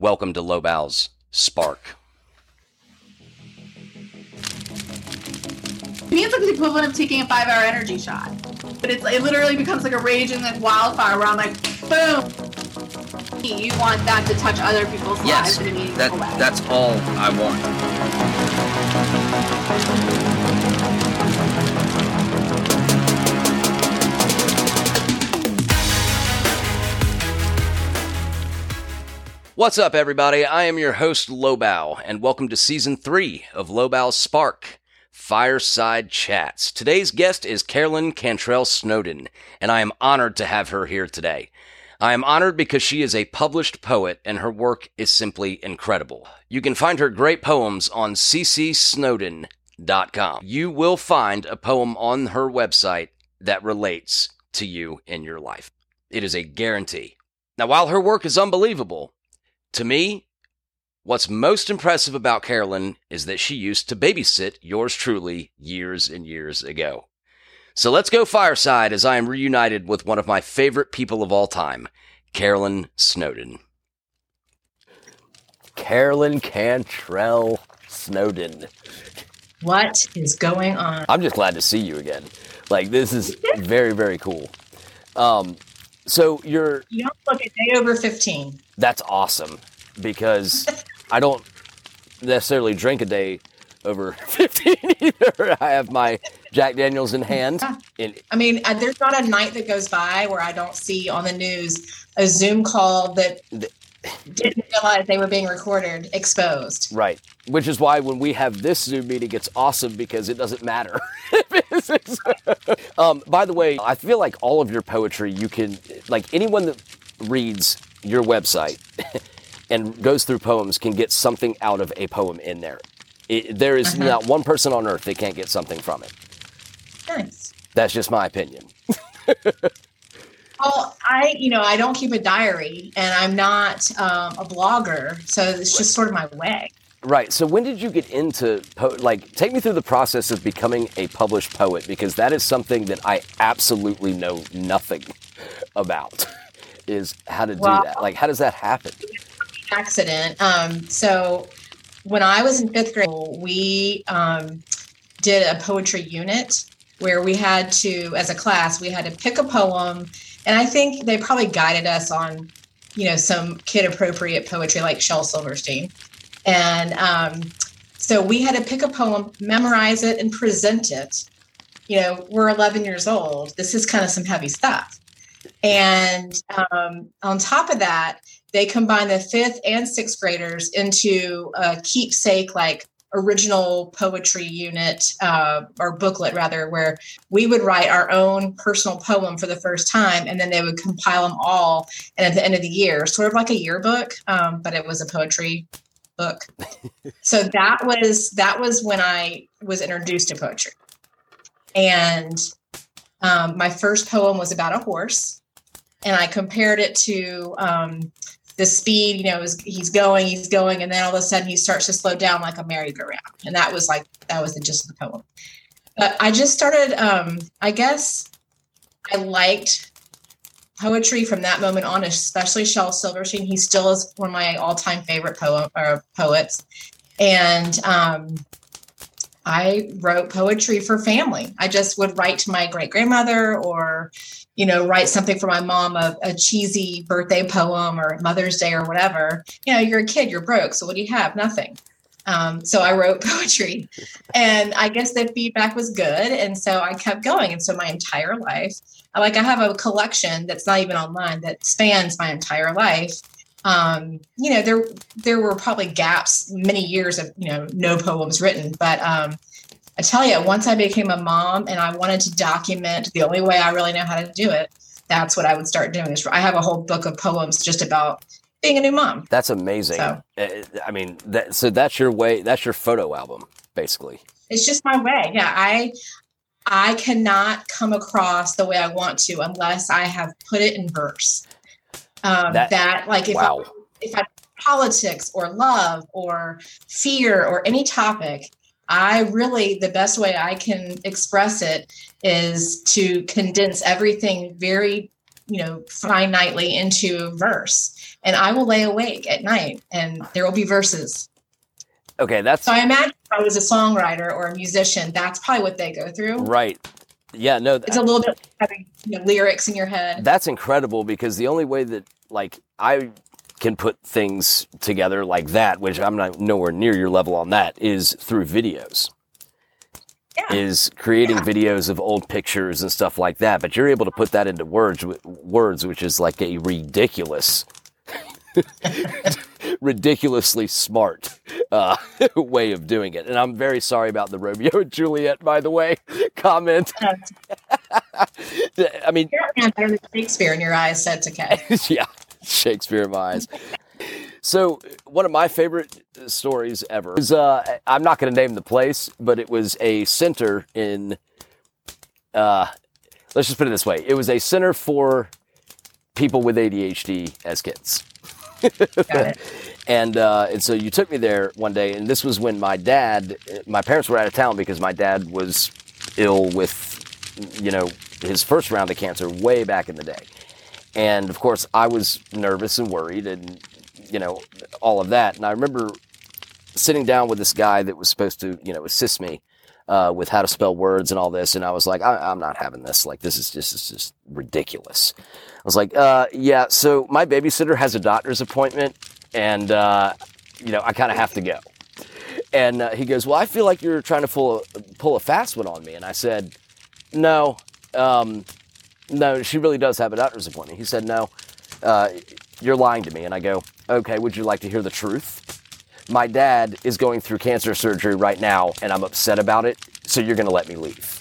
Welcome to Lobau's Spark. To me, it's like the equivalent of taking a five-hour energy shot, but it's it literally becomes like a raging like wildfire where I'm like, boom. You want that to touch other people's Yes, lives in a meaningful that way. that's all I want. What's up, everybody? I am your host, Lobau, and welcome to season three of Lobau's Spark Fireside Chats. Today's guest is Carolyn Cantrell Snowden, and I am honored to have her here today. I am honored because she is a published poet and her work is simply incredible. You can find her great poems on ccsnowden.com. You will find a poem on her website that relates to you in your life. It is a guarantee. Now, while her work is unbelievable, to me, what's most impressive about Carolyn is that she used to babysit yours truly years and years ago. So let's go fireside as I am reunited with one of my favorite people of all time, Carolyn Snowden. Carolyn Cantrell Snowden. What is going on? I'm just glad to see you again. Like this is very very cool. Um, so you're You don't look a day over 15. that's awesome because I don't necessarily drink a day over 15 either. I have my Jack Daniels in hand. I mean, uh, there's not a night that goes by where I don't see on the news a Zoom call that didn't realize they were being recorded exposed. right. Which is why when we have this Zoom meeting, it's awesome because it doesn't matter. um, by the way, I feel like all of your poetry, you can, like anyone that reads your website and goes through poems can get something out of a poem in there. It, there is Uh-huh. not one person on earth that can't get something from it. Nice. That's just my opinion. Well, I, you know, I don't keep a diary and I'm not um, a blogger. So it's just sort of my way. Right. So when did you get into po- like take me through the process of becoming a published poet because that is something that I absolutely know nothing about. Is how to do Well- that. Like how does that happen? accident. Um, so when I was in fifth grade, we um, did a poetry unit where we had to, as a class, we had to pick a poem, and I think they probably guided us on, you know, some kid appropriate poetry like Shel Silverstein, and um, so we had to pick a poem, memorize it, and present it. You know, we're 11 years old. This is kind of some heavy stuff. And um, on top of that, they combine the fifth and sixth graders into a keepsake like original poetry unit uh, or booklet rather where we would write our own personal poem for the first time and then they would compile them all and at the end of the year sort of like a yearbook um, but it was a poetry book. So that was that was when i was introduced to poetry. And um, my first poem was about a horse and i compared it to um, the speed, you know, is he's going, he's going, and then all of a sudden he starts to slow down like a merry-go-round, and that was like that was the gist of the poem. But I just started, um, I guess, I liked poetry from that moment on, especially Shel Silverstein. He still is one of my all-time favorite poem or poets, and um, I wrote poetry for family. I just would write to my great grandmother or you know, write something for my mom, a, a cheesy birthday poem or Mother's Day or whatever. You know, you're a kid, you're broke. So what do you have? Nothing. Um, so I wrote poetry and I guess the feedback was good. And so I kept going. And so my entire life, like I have a collection that's not even online that spans my entire life. Um, you know, there there were probably gaps, many years of, you know, no poems written, but um, I tell you, once I became a mom and I wanted to document the only way I really know how to do it, that's what I would start doing. Is I have a whole book of poems just about being a new mom. That's amazing. So- Uh, I mean, that, so that's your way. That's your photo album, basically. It's just my way. Yeah, I I cannot come across the way I want to unless I have put it in verse. Um, That- that, like if wow. I, if I politics or love or fear or any topic, I really the best way I can express it is to condense everything very, you know, finitely into verse. and I will lay awake at night and there will be verses. Okay, that's So I imagine if I was a songwriter or a musician, that's probably what they go through. right. Yeah, no, It's a little bit having you know, lyrics in your head. that's incredible because the only way that like I can put things together like that, which I'm not nowhere near your level on that, is through videos. Yeah. Is creating Yeah. videos of old pictures and stuff like that, but you're able to put that into words, words, which is like a ridiculous, ridiculously smart uh, way of doing it. And I'm very sorry about the Romeo and Juliet, by the way, comment. I mean, Apparently I'm better than Shakespeare in your eyes, it's okay. yeah, Shakespeare in my eyes. So one of my favorite stories ever is uh, I'm not going to name the place, but it was a center in. Uh, let's just put it this way: it was a center for people with ADHD as kids. And uh, and so you took me there one day, and this was when my dad, my parents were out of town because my dad was ill with, you know, his first round of cancer way back in the day. And of course, I was nervous and worried, and you know, all of that. And I remember sitting down with this guy that was supposed to, you know, assist me uh, with how to spell words and all this, and I was like, I- I'm not having this. Like, this is just, this is just ridiculous. I was like, uh, yeah. So my babysitter has a doctor's appointment, and uh, you know, I kind of have to go. And uh, he goes, well, I feel like you're trying to pull a, pull a fast one on me. And I said, no, um, no, she really does have a doctor's appointment. He said, no, uh, you're lying to me. And I go, okay, would you like to hear the truth? My dad is going through cancer surgery right now, and I'm upset about it. So you're going to let me leave.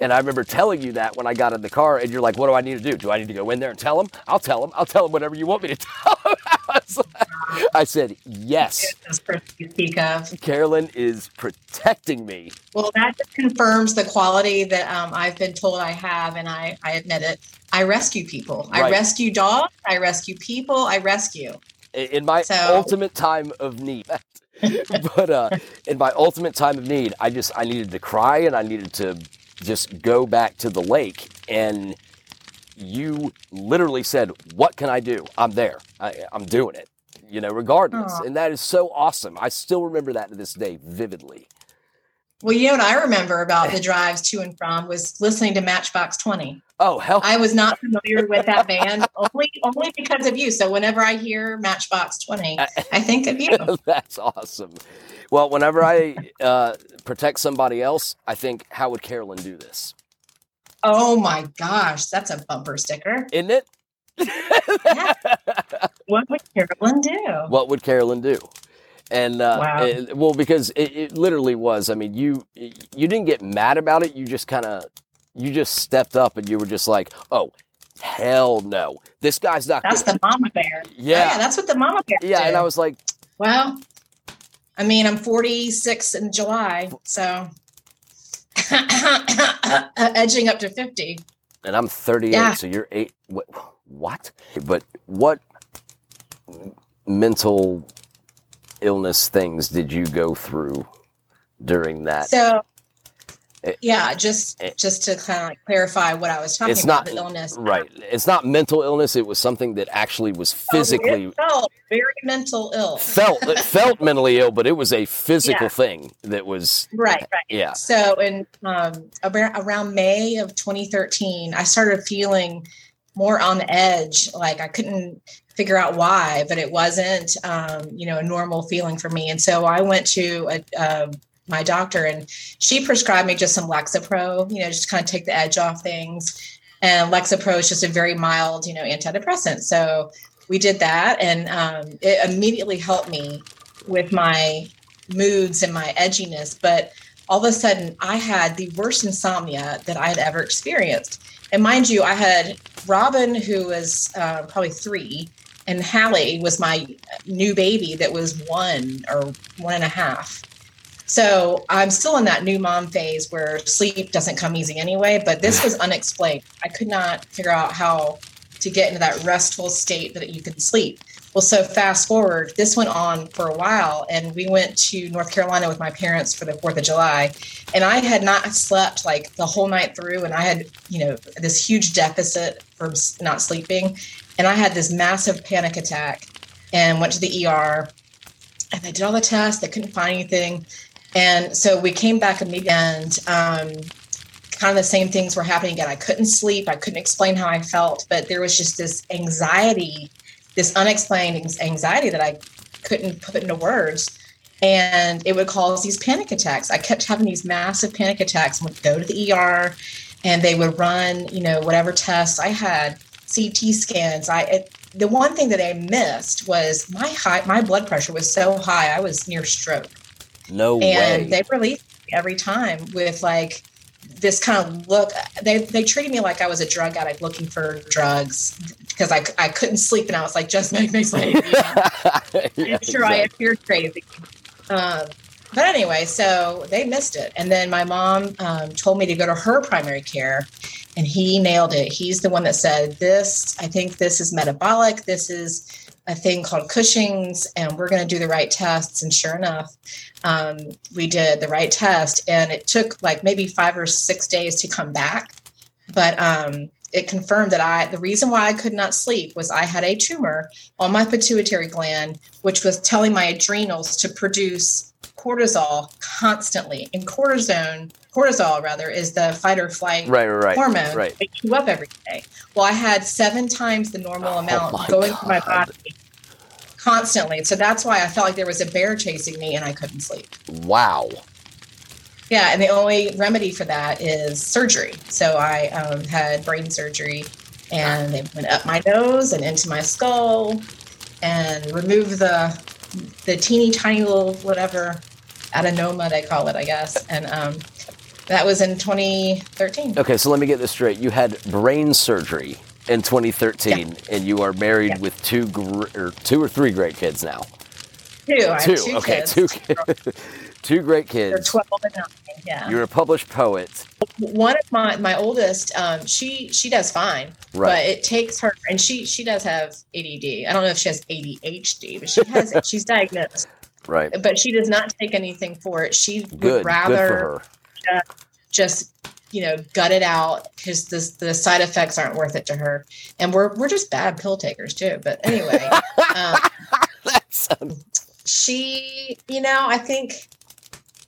And I remember telling you that when I got in the car, and you're like, "What do I need to do? Do I need to go in there and tell him? I'll tell him. I'll tell him whatever you want me to tell him." I, like- I said, "Yes." Those persons you speak of. Carolyn is protecting me. Well, that just confirms the quality that um, I've been told I have, and I, I admit it. I rescue people. I rescue dogs. I rescue people. I rescue. In my So- ultimate time of need. but uh, in my ultimate time of need, I just I needed to cry and I needed to just go back to the lake and you literally said, "What can I do? I'm there. I, I'm doing it." You know, regardless, Aw. and that is so awesome. I still remember that to this day vividly. Well, you know what I remember about the drives to and from was listening to Matchbox Twenty. Oh hell, I was not familiar with that band only only because of you. So whenever I hear Matchbox Twenty, I think of you. That's awesome. Well, whenever I uh, protect somebody else, I think, how would Carolyn do this? Oh my gosh, that's a bumper sticker. Isn't it? What would Carolyn do? what would Carolyn do? And uh, Wow. it- well, because it, it literally was. I mean, you you didn't get mad about it. You just kind of you just stepped up and you were just like, "Oh, hell no, this guy's not." That's gonna-" the mama bear. yeah, that's what the mama bear. yeah. And. I was like, Well, I mean, I'm 46 in July, so edging up to 50. and I'm 38, Yeah. so you're eight. What? What? But what mental illness things did you go through during that? So, It- yeah, just it- just to kind of like clarify what I was talking It's about not- the illness. right. It's not mental illness. It was something that actually was Oh, physically it felt very mental ill. felt it felt mentally ill, but it was a physical Yeah. thing that was Right, right. Eh, yeah. So, in um, around, around May of 2013, I started feeling more on the edge. Like I couldn't figure out why, but it wasn't, um, you know, a normal feeling for me. And so I went to a, uh, my doctor, and she prescribed me just some Lexapro. You know, just kind of take the edge off things. And Lexapro is just a very mild, you know, antidepressant. So we did that, and um, it immediately helped me with my moods and my edginess. But all of a sudden I had the worst insomnia that I had ever experienced. And mind you, I had Robin, who was uh, probably three, and Hallie was my new baby that was one or one and a half. So I'm still in that new mom phase where sleep doesn't come easy anyway, but this was unexplained. I could not figure out how to get into that restful state that you can sleep. Well, so fast forward, this went on for a while, and we went to North Carolina with my parents for the Fourth of July, and I had not slept like the whole night through, and I had, you know, this huge deficit from not sleeping, and I had this massive panic attack and went to the ER. And they did all the tests, they couldn't find anything. And so we came back immediately and um, kind of the same things were happening again. I couldn't sleep. I couldn't explain how I felt, but there was just this anxiety, this unexplained anxiety that I couldn't put into words. And it would cause these panic attacks. I kept having these massive panic attacks and would go to the ER and they would run, you know, whatever tests I had, CT scans. I, it, the one thing that I missed was my high, my blood pressure was so high, I was near stroke. No and way. they released me every time with like this kind of look. They they treated me like I was a drug addict looking for drugs because I, I couldn't sleep and I was like, just make me sleep. You know? Yeah, sure I exactly. appeared crazy. Um, but anyway, so they missed it. And then my mom um, told me to go to her primary care, and he nailed it. He's the one that said, This, I think this is metabolic. This is a thing called Cushing's, and we're going to do the right tests. And sure enough, um, we did the right test, and it took like maybe five or six days to come back. But um, it confirmed that I, the reason why I could not sleep was I had a tumor on my pituitary gland, which was telling my adrenals to produce cortisol constantly. And cortisone, cortisol rather, is the fight or flight Right, right, right. hormone Right. wakes you up every day. Well, I had seven times the normal Oh amount going through my body constantly. So that's why I felt like there was a bear chasing me and I couldn't sleep. Wow. Yeah, and the only remedy for that is surgery. So I um, had brain surgery, and they went up my nose and into my skull, and removed the the teeny tiny little whatever adenoma they call it, I guess. And um, that was in 2013. Okay, so let me get this straight. You had brain surgery in 2013, and you are married Yeah. with two gr- or two or three great kids now. Two, I Two. have two okay, kids. two. ki- two great They're kids. 12 and 9. Yeah. You're a published poet. one of my my oldest um she she does fine right. but it takes her and she she does have add i don't know if she has adhd but she has she's diagnosed Right. but she does not take anything for it she would Good rather just you know gut it out because the, the side effects aren't worth it to her and we're we're just bad pill takers too but anyway um, sounds she, you know, I think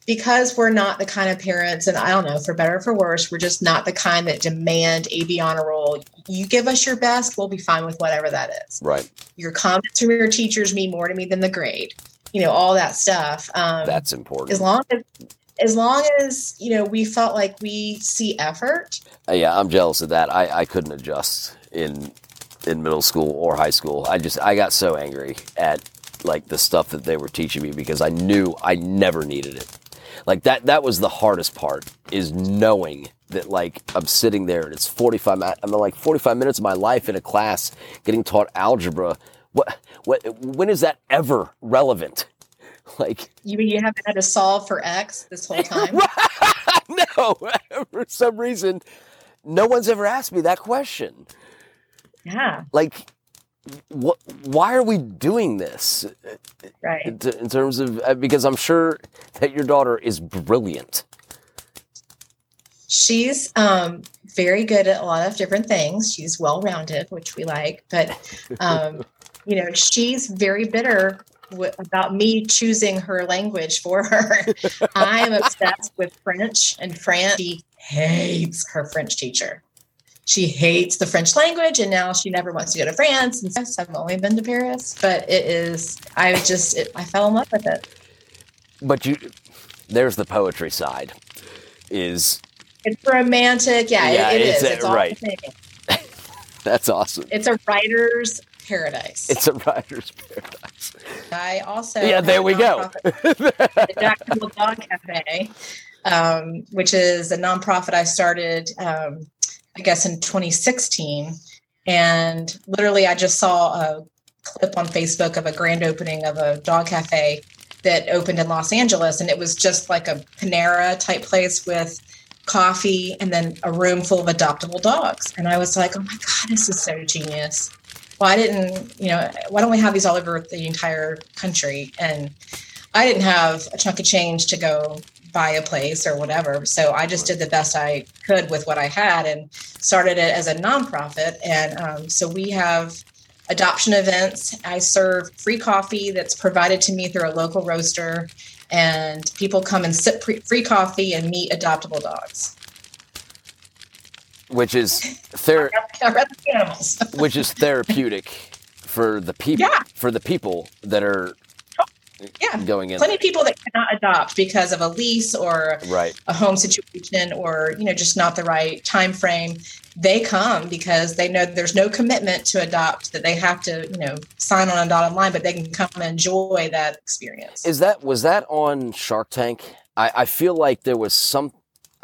because we're not the kind of parents, and I don't know, for better or for worse, we're just not the kind that demand a B honor roll. You give us your best, we'll be fine with whatever that is. right. Your comments from your teachers mean more to me than the grade. You know, all that stuff. Um, That's important. as long as as long as you know we felt like we see effort Uh, yeah, I'm jealous of that. I, I couldn't adjust in in middle school or high school. I just I got so angry at like the stuff that they were teaching me because I knew I never needed it. Like that that was the hardest part is knowing that like I'm sitting there and it's 45 mi- I'm like 45 minutes of my life in a class getting taught algebra. What what when is that ever relevant? Like you mean you haven't had to solve for x this whole time no, for some reason no one's ever asked me that question. yeah like what why are we doing this right in, in terms of uh, because i'm sure that your daughter is brilliant She's um, very good at a lot of different things. She's well rounded, which we like. But, um, you know, she's very bitter w- about me choosing her language for her. I am obsessed with French and France. She hates her French teacher. She hates the French language, and now she never wants to go to France. And yes, I've only been to Paris, but it is. I just, it, I fell in love with it. but you there's the poetry side is It's romantic, yeah. Yeah, it, it it's is. It's right. that's awesome It's a writer's paradise. it's a writer's paradise I also yeah there we go the Jacksonville Dog Cafe, um, which is a nonprofit I started, um, I guess, in 2016. And literally, I just saw a clip on Facebook of a grand opening of a dog cafe that opened in Los Angeles, and it was just like a Panera type place with coffee and then a room full of adoptable dogs. And I was like, oh my God, this is so genius. Why didn't, you know, why don't we have these all over the entire country? And I didn't have a chunk of change to go buy a place or whatever. So I just did the best I could with what I had and started it as a nonprofit. And um, so we have adoption events. I serve free coffee that's provided to me through a local roaster, and people come and sip pre- free coffee and meet adoptable dogs. Which is ther- the animals. which is therapeutic for the people Yeah. for the people that are oh, Yeah. going in. Plenty of people that cannot adopt because of a lease or Right. a home situation or you know just not the right time frame they come because they know there's no commitment to adopt that they have to you know sign on a dotted line but they can come and enjoy that experience Is that was that on Shark Tank? I, I feel like there was some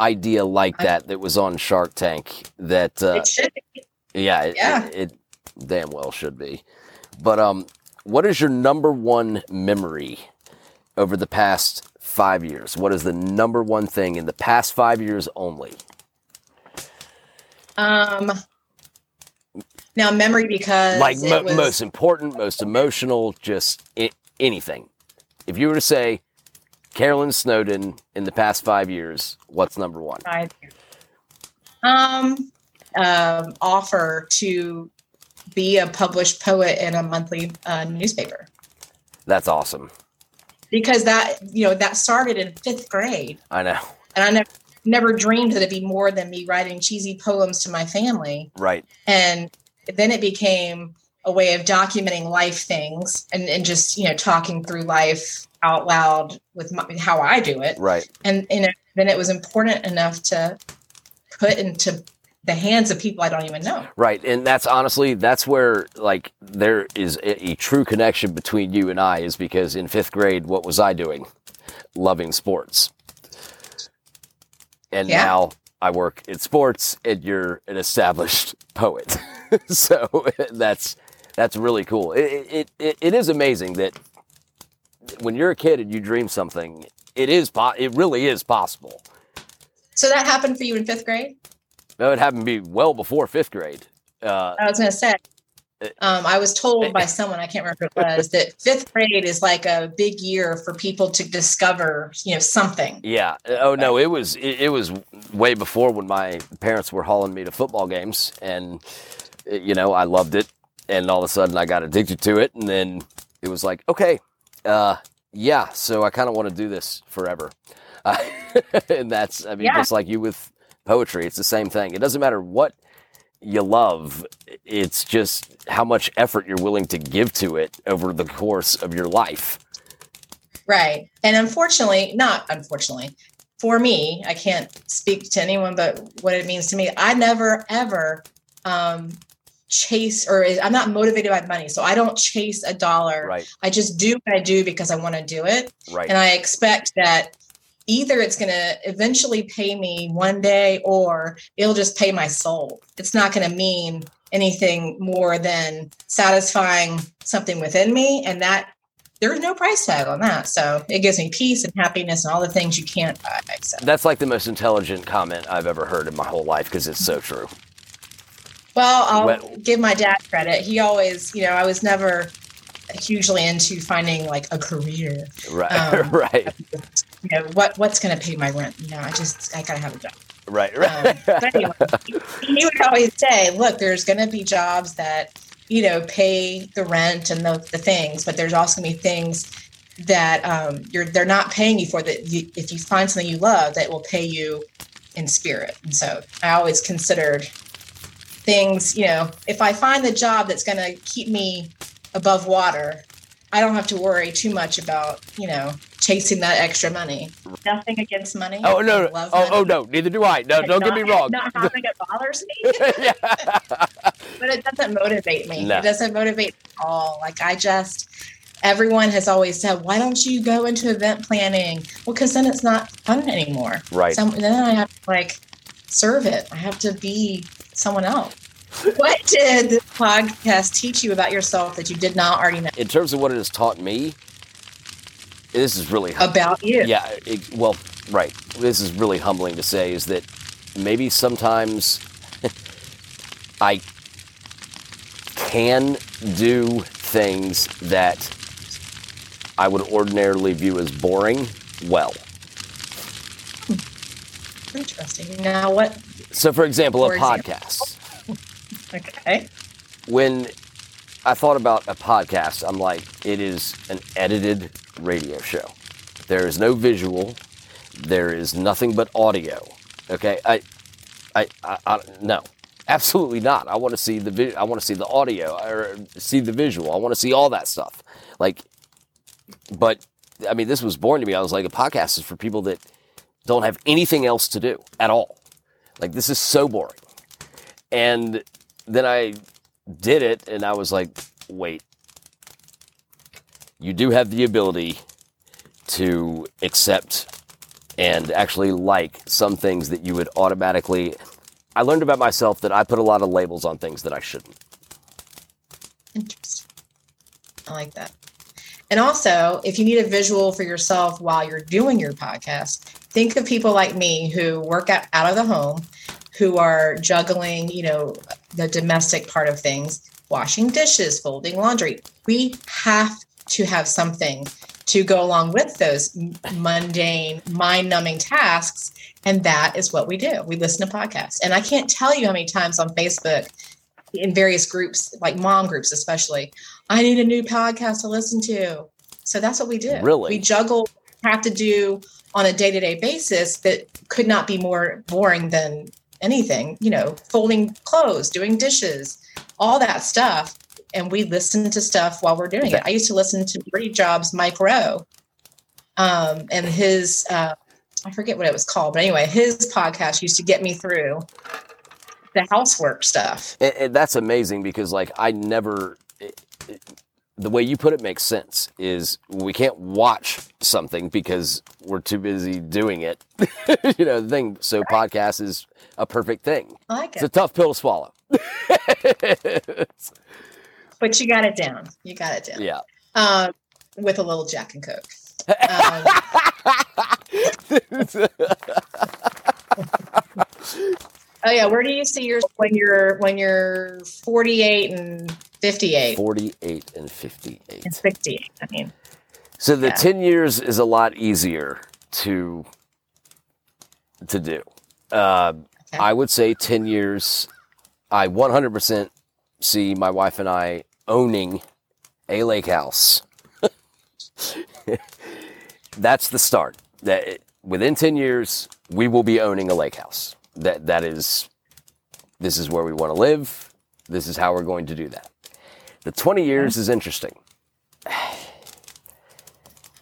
idea like that that was on Shark Tank that uh, it should be. yeah, it, Yeah. It, it damn well should be. But um what is your number one memory over the past 5 years? What is the number one thing in the past 5 years only? um now memory because like mo- was- most important, most emotional, just I- anything. If you were to say Carolyn Snowden in the past five years, what's number one? five. Um, um, offer to be a published poet in a monthly uh, newspaper That's awesome. because that you know that started in fifth grade, I know. and I never never dreamed that it'd be more than me writing cheesy poems to my family, Right. and then it became a way of documenting life things and, and just you know talking through life out loud with my, how I do it. Right. and know, then it was important enough to put into the hands of people I don't even know. Right. And that's honestly, that's where like there is a, a true connection between you and I is because in fifth grade, what was I doing? Loving sports. And Yeah. now I work in sports and you're an established poet. so that's, that's really cool. It, it, it, it is amazing that when you're a kid and you dream something, it is, po- it really is possible. So that happened for you in fifth grade. No, it happened to be well before fifth grade. Uh, I was going to say, um, I was told by someone I can't remember who it was that fifth grade is like a big year for people to discover, you know, something. Yeah. Oh no, it was it, it was way before when my parents were hauling me to football games, and you know I loved it, and all of a sudden I got addicted to it, and then it was like, okay, uh, yeah, so I kind of want to do this forever, uh, and that's I mean Yeah. just like you with poetry, it's the same thing. It doesn't matter what you love, it's just how much effort you're willing to give to it over the course of your life. Right. And unfortunately, not unfortunately, for me, I can't speak to anyone but what it means to me. I never ever um chase or I'm not motivated by money. So I don't chase a dollar. Right. I just do what I do because I want to do it. Right. And I expect that either it's going to eventually pay me one day or it'll just pay my soul. It's not going to mean anything more than satisfying something within me. And that there's no price tag on that. So it gives me peace and happiness and all the things you can't buy. So, That's like the most intelligent comment I've ever heard in my whole life because it's so true. Well, I'll Well- give my dad credit. He always, you know, I was never hugely into finding like a career. Right, Um, right, You know, what what's going to pay my rent? You know, I just I got to have a job. right, Um, right. but anyway, he would always say, "Look, there's going to be jobs that you know pay the rent and the, the things, but there's also going to be things that um, you're they're not paying you for. That you, if you find something you love, that will pay you in spirit. And so I always considered things. You know, if I find the job that's going to keep me above water, I don't have to worry too much about you know chasing that extra money. Nothing against money. oh no, no. oh, oh no, neither do I. No, don't get me wrong. Not having it bothers me, but it doesn't motivate me. No. It doesn't motivate me at all. Like I just, everyone has always said, "Why don't you go into event planning?" Well, because then it's not fun anymore. Right. So then I have to like serve it. I have to be someone else. what did this podcast teach you about yourself that you did not already know In terms of what it has taught me, this is really about you? yeah. It, well, right. This is really humbling to say is that maybe sometimes I can do things that I would ordinarily view as boring well. Interesting. Now what? So, for example, a example. podcast. Okay. when I thought about a podcast. I'm like, it is an edited radio show. There is no visual. There is nothing but audio. Okay, I, I, I, I no, absolutely not. I want to see the vi- I want to see the audio or see the visual. I want to see all that stuff. Like, but I mean, this was born to me. I was like, a podcast is for people that don't have anything else to do at all. Like, this is so boring. And then I did it, and I was like, wait, you do have the ability to accept and actually like some things that you would automatically. I learned about myself that I put a lot of labels on things that I shouldn't. Interesting. I like that. And also, if you need a visual for yourself while you're doing your podcast, think of people like me who work out, out of the home, who are juggling, you know, the domestic part of things, washing dishes, folding laundry. We have to have something to go along with those mundane, mind numbing tasks. And that is what we do. We listen to podcasts. And I can't tell you how many times on Facebook, in various groups, like mom groups especially, I need a new podcast to listen to. So that's what we do. Really? We juggle, have to do on a day to day basis that could not be more boring than anything, you know, folding clothes, doing dishes, all that stuff. And we listen to stuff while we're doing it. I used to listen to Dirty Jobs, Mike Rowe, um, and his, uh, I forget what it was called, but anyway, his podcast used to get me through the housework stuff. And, and that's amazing because, like, I never. It, it, the way you put it makes sense. Is we can't watch something because we're too busy doing it. you know the thing. So podcast is a perfect thing. I like it. It's a tough pill to swallow. but you got it down. You got it down. yeah. Um, with a little Jack and Coke. Um, oh yeah, where do you see yours when you're when you're 48 and 58 Forty-eight and fifty-eight. and 68? I mean, So the Yeah. 10 years is a lot easier to to do. Uh, Okay. I would say 10 years I 100% see my wife and I owning a lake house. That's the start. That within 10 years we will be owning a lake house. That that is this is where we want to live. This is how we're going to do that. The 20 years is interesting.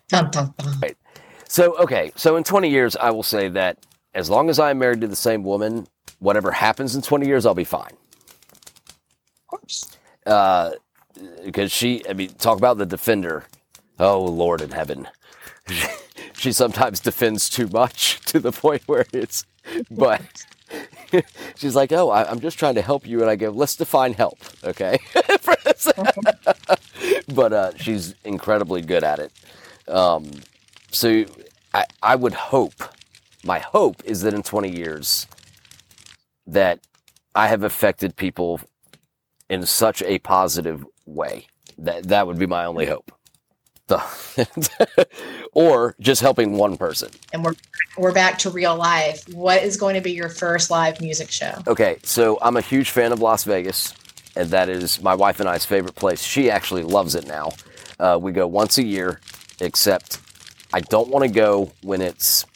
dun. So, okay, so in 20 years, I will say that as long as I'm married to the same woman, whatever happens in 20 years, I'll be fine. of course. Uh, because she, I mean, talk about the defender. Oh, Lord in heaven. she sometimes defends too much to the point where it's, but she's like, oh, I, I'm just trying to help you. And I go, let's define help, okay? But uh, she's incredibly good at it. Um, so I, I would hope, my hope is that in 20 years, that I have affected people in such a positive way. That that would be my only hope. The- or just helping one person. And we're we're back to real life. What is going to be your first live music show? Okay, so I'm a huge fan of Las Vegas, and that is my wife and I's favorite place. She actually loves it now. Uh, we go once a year, except I don't want to go when it's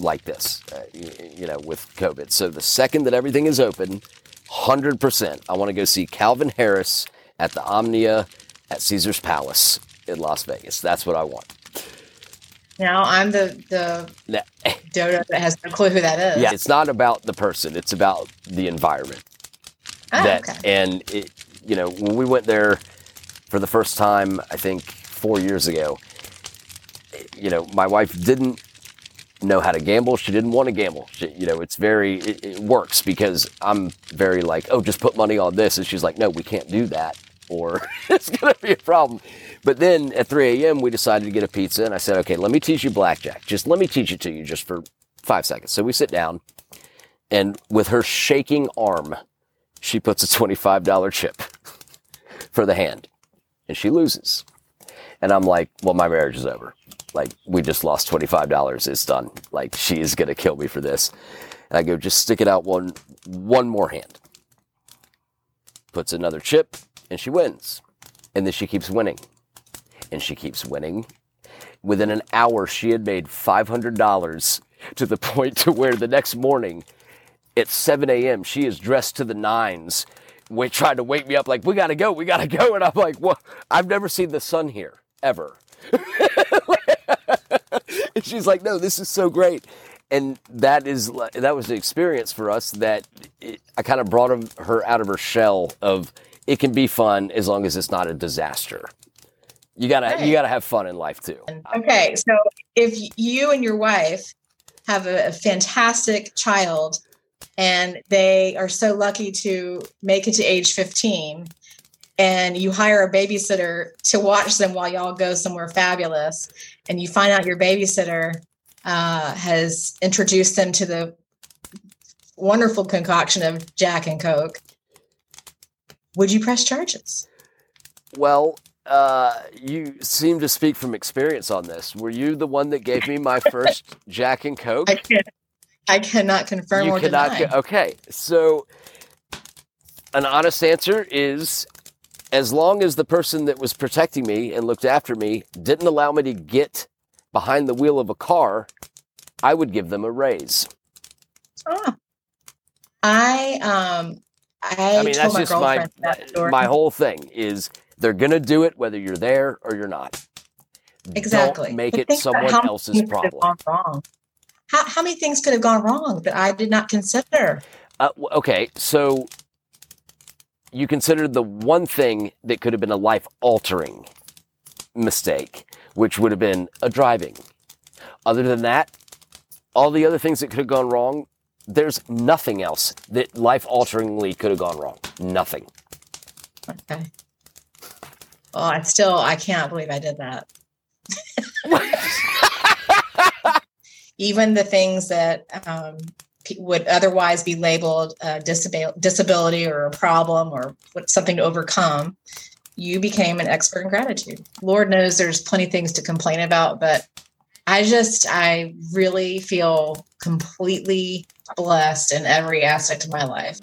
like this, uh, you, you know, with COVID. So the second that everything is open, 100%, I want to go see Calvin Harris at the Omnia at Caesar's Palace in Las Vegas. That's what I want. Now I'm the the Now, dodo that has no clue who that is. yeah, it's not about the person; it's about the environment. Oh, that okay. and it, you know when we went there for the first time i think four years ago you know my wife didn't know how to gamble she didn't want to gamble she, you know it's very it, it works because i'm very like oh just put money on this and she's like no we can't do that or it's going to be a problem but then at 3 a.m we decided to get a pizza and i said okay let me teach you blackjack just let me teach it to you just for five seconds so we sit down and with her shaking arm she puts a $25 chip for the hand and she loses. And I'm like, well, my marriage is over. Like, we just lost $25. It's done. Like, she is going to kill me for this. And I go, just stick it out one, one more hand. Puts another chip and she wins. And then she keeps winning. And she keeps winning. Within an hour, she had made $500 to the point to where the next morning at 7 a.m., she is dressed to the nines, we tried to wake me up like, we got to go, we got to go. And I'm like, well, I've never seen the sun here, ever. and she's like, no, this is so great. And that is that was the experience for us that it, I kind of brought her out of her shell of it can be fun as long as it's not a disaster. You gotta right. you gotta have fun in life too. Okay, so if you and your wife have a, a fantastic child and they are so lucky to make it to age 15 and you hire a babysitter to watch them while y'all go somewhere fabulous and you find out your babysitter uh, has introduced them to the wonderful concoction of jack and coke would you press charges well uh, you seem to speak from experience on this were you the one that gave me my first jack and coke I, I cannot confirm you or cannot deny. okay so an honest answer is as long as the person that was protecting me and looked after me didn't allow me to get behind the wheel of a car, I would give them a raise. Oh. I um I, I mean that's just my my whole thing is they're gonna do it whether you're there or you're not. Exactly. Don't make it someone else's problem. Wrong. How, how many things could have gone wrong that I did not consider? Uh, okay, so you considered the one thing that could have been a life altering mistake, which would have been a driving. Other than that, all the other things that could have gone wrong, there's nothing else that life alteringly could have gone wrong. Nothing. Okay. Well, I still I can't believe I did that. Even the things that um, would otherwise be labeled a disability or a problem or something to overcome, you became an expert in gratitude. Lord knows there's plenty of things to complain about, but I just, I really feel completely blessed in every aspect of my life.